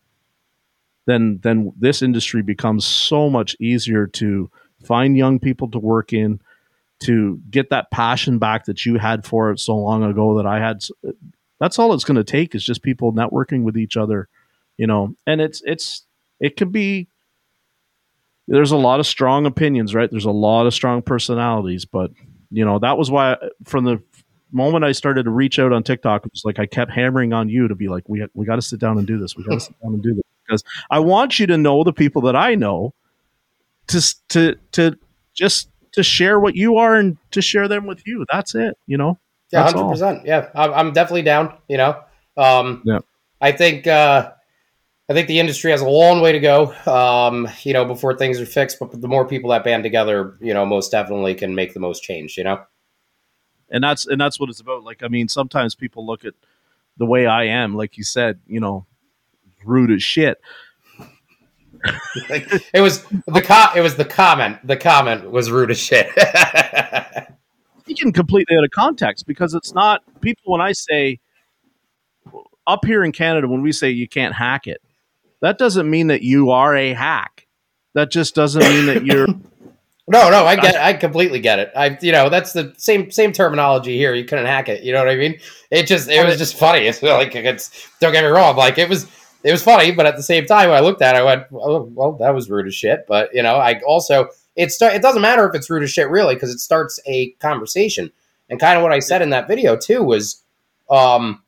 then then this industry becomes so much easier to find young people to work in, to get that passion back that you had for it so long ago that I had that's all it's going to take is just people networking with each other, you know. And it's it's it could be there's a lot of strong opinions, right? There's a lot of strong personalities, but you know that was why from the moment I started to reach out on TikTok, it was like I kept hammering on you to be like, we we got to sit down and do this. We got to sit down and do this because I want you to know the people that I know to to to just to share what you are and to share them with you. That's it. You know. Yeah, hundred percent. Yeah, I'm, definitely down. You know, um, yeah. I think uh, I think the industry has a long way to go. Um, you know, before things are fixed. But the more people that band together, you know, most definitely can make the most change. You know, and that's and that's what it's about. Like, I mean, sometimes people look at the way I am, like you said, you know, rude as shit. it was the it was the comment. The comment was rude as shit. taken completely out of context because it's not people when I say up here in Canada when we say you can't hack it, that doesn't mean that you are a hack. That just doesn't mean that you're No, no, I get it. I completely get it. I you know, that's the same same terminology here. You couldn't hack it. You know what I mean? It just it was just funny. It's like it's don't get me wrong, like it was it was funny, but at the same time when I looked at it, I went, oh, well, that was rude as shit. But you know, I also it start, it doesn't matter if it's rude as shit really because it starts a conversation. And kind of what I said in that video too was um,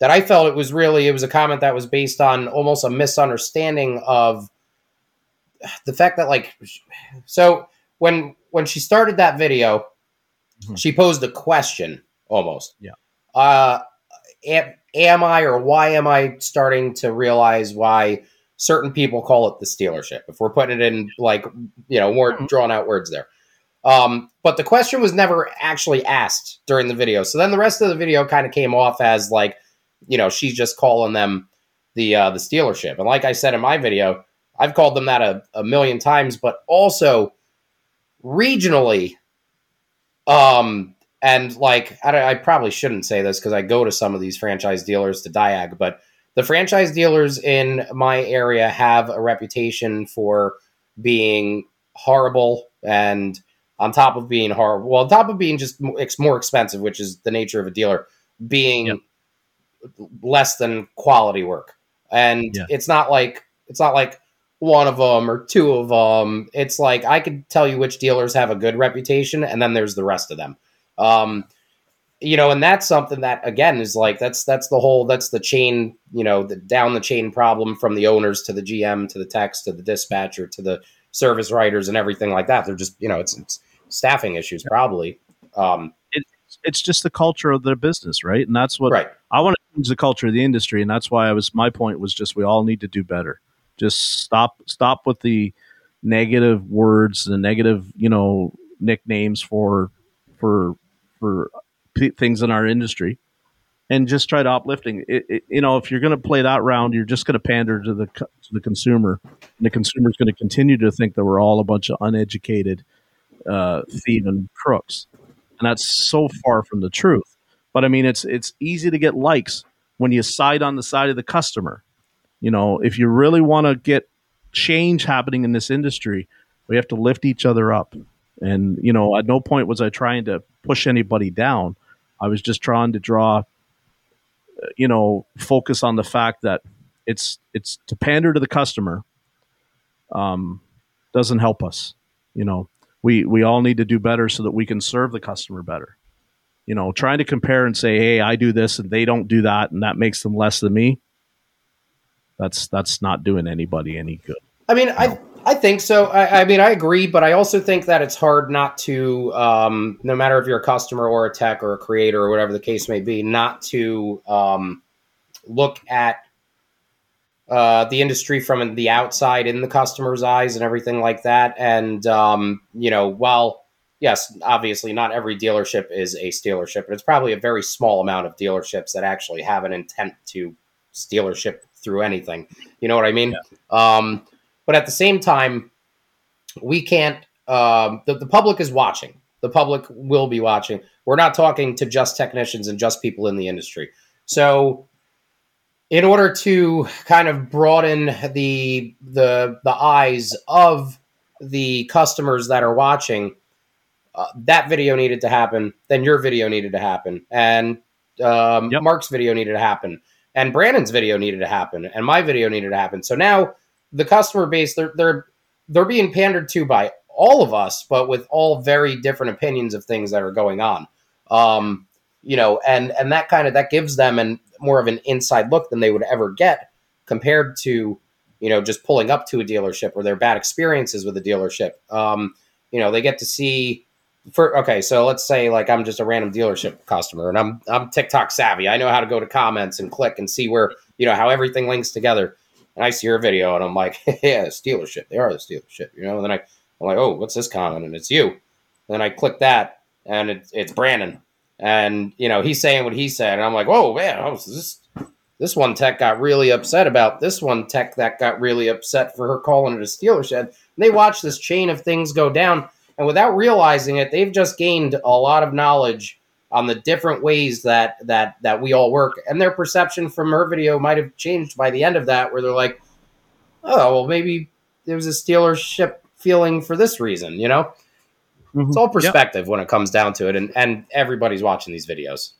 that I felt it was really it was a comment that was based on almost a misunderstanding of the fact that like so when when she started that video, mm-hmm. she posed a question almost. Yeah. Uh, am, am I or why am I starting to realize why certain people call it the stealership. If we're putting it in like you know more mm-hmm. drawn out words there. Um, but the question was never actually asked during the video. So then the rest of the video kind of came off as like, you know, she's just calling them the uh, the stealership. And like I said in my video, I've called them that a, a million times, but also regionally, um, and like I, I probably shouldn't say this because I go to some of these franchise dealers to Diag, but the franchise dealers in my area have a reputation for being horrible and on top of being horrible well on top of being just more expensive which is the nature of a dealer being yep. less than quality work and yeah. it's not like it's not like one of them or two of them it's like i could tell you which dealers have a good reputation and then there's the rest of them um, you know, and that's something that again is like that's that's the whole that's the chain, you know, the down the chain problem from the owners to the GM to the techs to the dispatcher to the service writers and everything like that. They're just you know it's, it's staffing issues probably. Um, it, it's just the culture of the business, right? And that's what right. I want to change the culture of the industry, and that's why I was my point was just we all need to do better. Just stop stop with the negative words, the negative you know nicknames for for for p- things in our industry, and just try to uplifting. It, it, you know, if you're going to play that round, you're just going to pander to the to the consumer, and the consumer's going to continue to think that we're all a bunch of uneducated uh, thieving crooks, and that's so far from the truth. But I mean, it's it's easy to get likes when you side on the side of the customer. You know, if you really want to get change happening in this industry, we have to lift each other up. And you know, at no point was I trying to push anybody down. I was just trying to draw, uh, you know, focus on the fact that it's it's to pander to the customer. Um, doesn't help us. You know, we we all need to do better so that we can serve the customer better. You know, trying to compare and say, "Hey, I do this and they don't do that, and that makes them less than me." That's that's not doing anybody any good. I mean, I I think so. I, I, mean, I agree, but I also think that it's hard not to, um, no matter if you're a customer or a tech or a creator or whatever the case may be, not to um, look at uh, the industry from the outside in the customer's eyes and everything like that. And um, you know, while yes, obviously not every dealership is a dealership, but it's probably a very small amount of dealerships that actually have an intent to dealership through anything. You know what I mean? Yeah. Um, but at the same time, we can't. Um, the, the public is watching. The public will be watching. We're not talking to just technicians and just people in the industry. So, in order to kind of broaden the the the eyes of the customers that are watching, uh, that video needed to happen. Then your video needed to happen, and um, yep. Mark's video needed to happen, and Brandon's video needed to happen, and my video needed to happen. So now the customer base they're they're they're being pandered to by all of us, but with all very different opinions of things that are going on. Um, you know, and and that kind of that gives them an more of an inside look than they would ever get compared to you know just pulling up to a dealership or their bad experiences with a dealership. Um, you know, they get to see. For okay, so let's say like I'm just a random dealership customer and I'm I'm TikTok savvy. I know how to go to comments and click and see where you know how everything links together and I see your video and I'm like, yeah, stealership. They are the dealership, you know. And then I, I'm like, oh, what's this comment? And it's you. And then I click that, and it's it's Brandon, and you know he's saying what he said, and I'm like, whoa, man, oh, this this one tech got really upset about this one tech that got really upset for her calling it a stealership. And they watch this chain of things go down, and without realizing it, they've just gained a lot of knowledge on the different ways that that that we all work and their perception from her video might have changed by the end of that where they're like oh well maybe there was a stealership feeling for this reason you know mm-hmm. it's all perspective yep. when it comes down to it and and everybody's watching these videos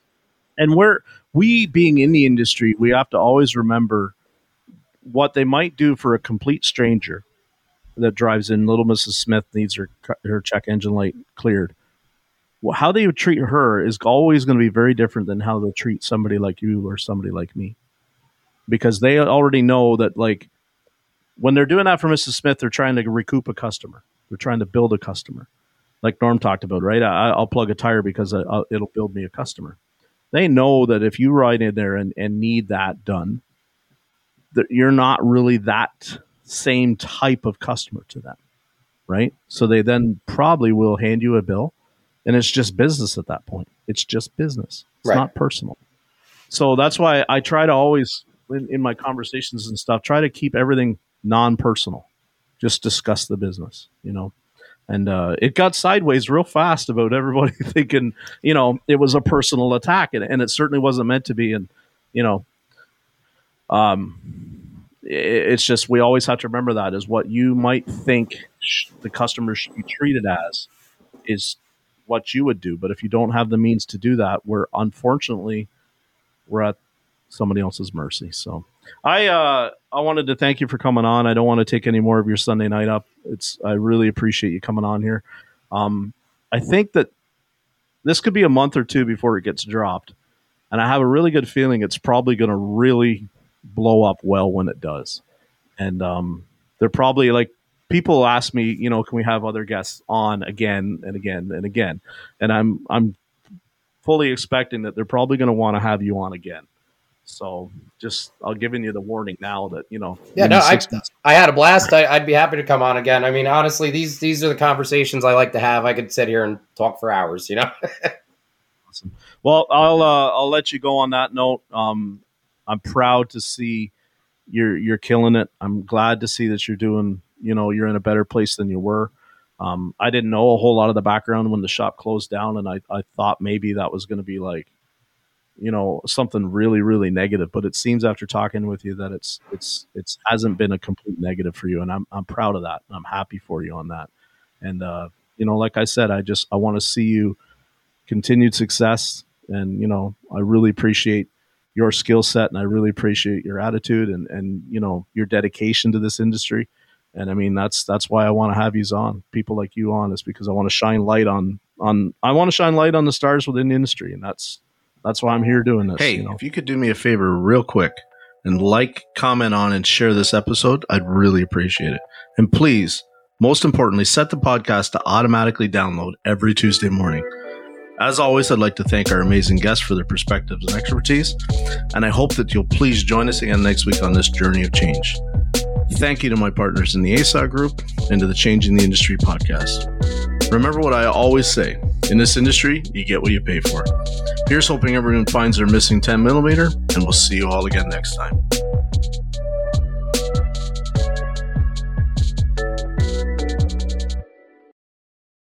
and we're we being in the industry we have to always remember what they might do for a complete stranger that drives in little mrs smith needs her her check engine light cleared. Well, how they treat her is always going to be very different than how they'll treat somebody like you or somebody like me. Because they already know that like when they're doing that for mrs smith they're trying to recoup a customer. They're trying to build a customer. Like norm talked about right? I, will plug a tire because uh, I, it'll build me a customer. They know that if you ride in there and, and need that done that you're not really that same type of customer to them right so they then probably will hand you a bill and it's just business at that point. It's just business. It's right. not personal. So that's why I try to always in, in my conversations and stuff try to keep everything non-personal. Just discuss the business, you know. And uh, it got sideways real fast about everybody thinking, you know, it was a personal attack, and, and it certainly wasn't meant to be. And you know, um, it's just we always have to remember that is what you might think the customer should be treated as is what you would do. But if you don't have the means to do that, we're unfortunately we're at somebody else's mercy. So I uh, I wanted to thank you for coming on. I don't want to take any more of your Sunday night up. It's I really appreciate you coming on here. Um, I think that this could be a month or two before it gets dropped, and I have a really good feeling it's probably going to really blow up well when it does. And um, they're probably like people ask me, you know, can we have other guests on again and again and again? And I'm I'm fully expecting that they're probably going to want to have you on again. So just I'll giving you the warning now that you know. Yeah, no, I, I had a blast. I, would be happy to come on again. I mean, honestly, these these are the conversations I like to have. I could sit here and talk for hours. You know. awesome. Well, I'll uh, I'll let you go on that note. Um, I'm proud to see you're you're killing it. I'm glad to see that you're doing. You know, you're in a better place than you were. Um, I didn't know a whole lot of the background when the shop closed down, and I, I thought maybe that was going to be like you know something really really negative but it seems after talking with you that it's it's it's hasn't been a complete negative for you and i'm i'm proud of that i'm happy for you on that and uh you know like i said i just i want to see you continued success and you know i really appreciate your skill set and i really appreciate your attitude and and you know your dedication to this industry and i mean that's that's why i want to have you on people like you on is because i want to shine light on on i want to shine light on the stars within the industry and that's that's why I'm here doing this. Hey, you know? if you could do me a favor real quick and like, comment on, and share this episode, I'd really appreciate it. And please, most importantly, set the podcast to automatically download every Tuesday morning. As always, I'd like to thank our amazing guests for their perspectives and expertise, and I hope that you'll please join us again next week on this journey of change. Thank you to my partners in the ASA group and to the Changing the Industry podcast. Remember what I always say in this industry, you get what you pay for. Here's hoping everyone finds their missing 10 millimeter, and we'll see you all again next time.